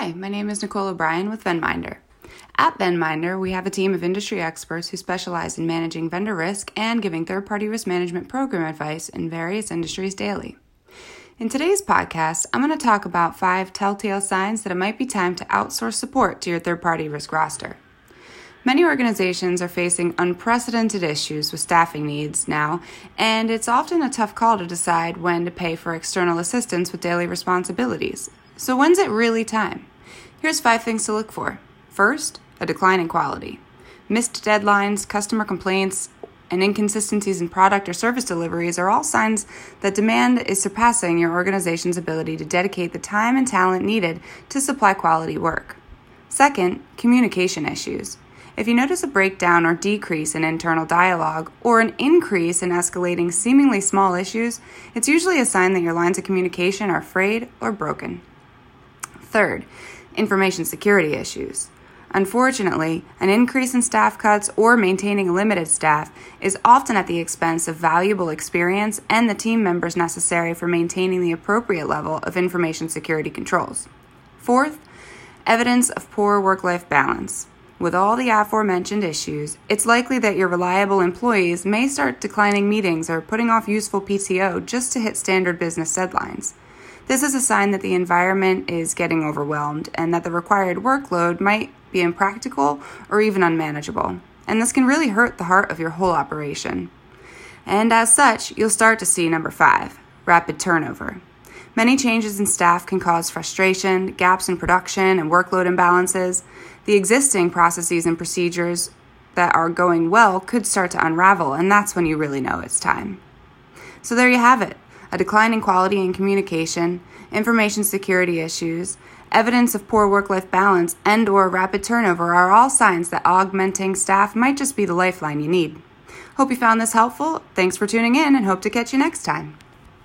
Hi, my name is Nicole O'Brien with Venminder. At Venminder, we have a team of industry experts who specialize in managing vendor risk and giving third party risk management program advice in various industries daily. In today's podcast, I'm going to talk about five telltale signs that it might be time to outsource support to your third party risk roster. Many organizations are facing unprecedented issues with staffing needs now, and it's often a tough call to decide when to pay for external assistance with daily responsibilities. So, when's it really time? Here's five things to look for. First, a decline in quality. Missed deadlines, customer complaints, and inconsistencies in product or service deliveries are all signs that demand is surpassing your organization's ability to dedicate the time and talent needed to supply quality work. Second, communication issues. If you notice a breakdown or decrease in internal dialogue, or an increase in escalating seemingly small issues, it's usually a sign that your lines of communication are frayed or broken. Third, information security issues. Unfortunately, an increase in staff cuts or maintaining limited staff is often at the expense of valuable experience and the team members necessary for maintaining the appropriate level of information security controls. Fourth, evidence of poor work life balance. With all the aforementioned issues, it's likely that your reliable employees may start declining meetings or putting off useful PTO just to hit standard business deadlines. This is a sign that the environment is getting overwhelmed and that the required workload might be impractical or even unmanageable. And this can really hurt the heart of your whole operation. And as such, you'll start to see number five rapid turnover. Many changes in staff can cause frustration, gaps in production, and workload imbalances. The existing processes and procedures that are going well could start to unravel, and that's when you really know it's time. So there you have it a decline in quality and communication, information security issues, evidence of poor work-life balance, and or rapid turnover are all signs that augmenting staff might just be the lifeline you need. Hope you found this helpful. Thanks for tuning in and hope to catch you next time.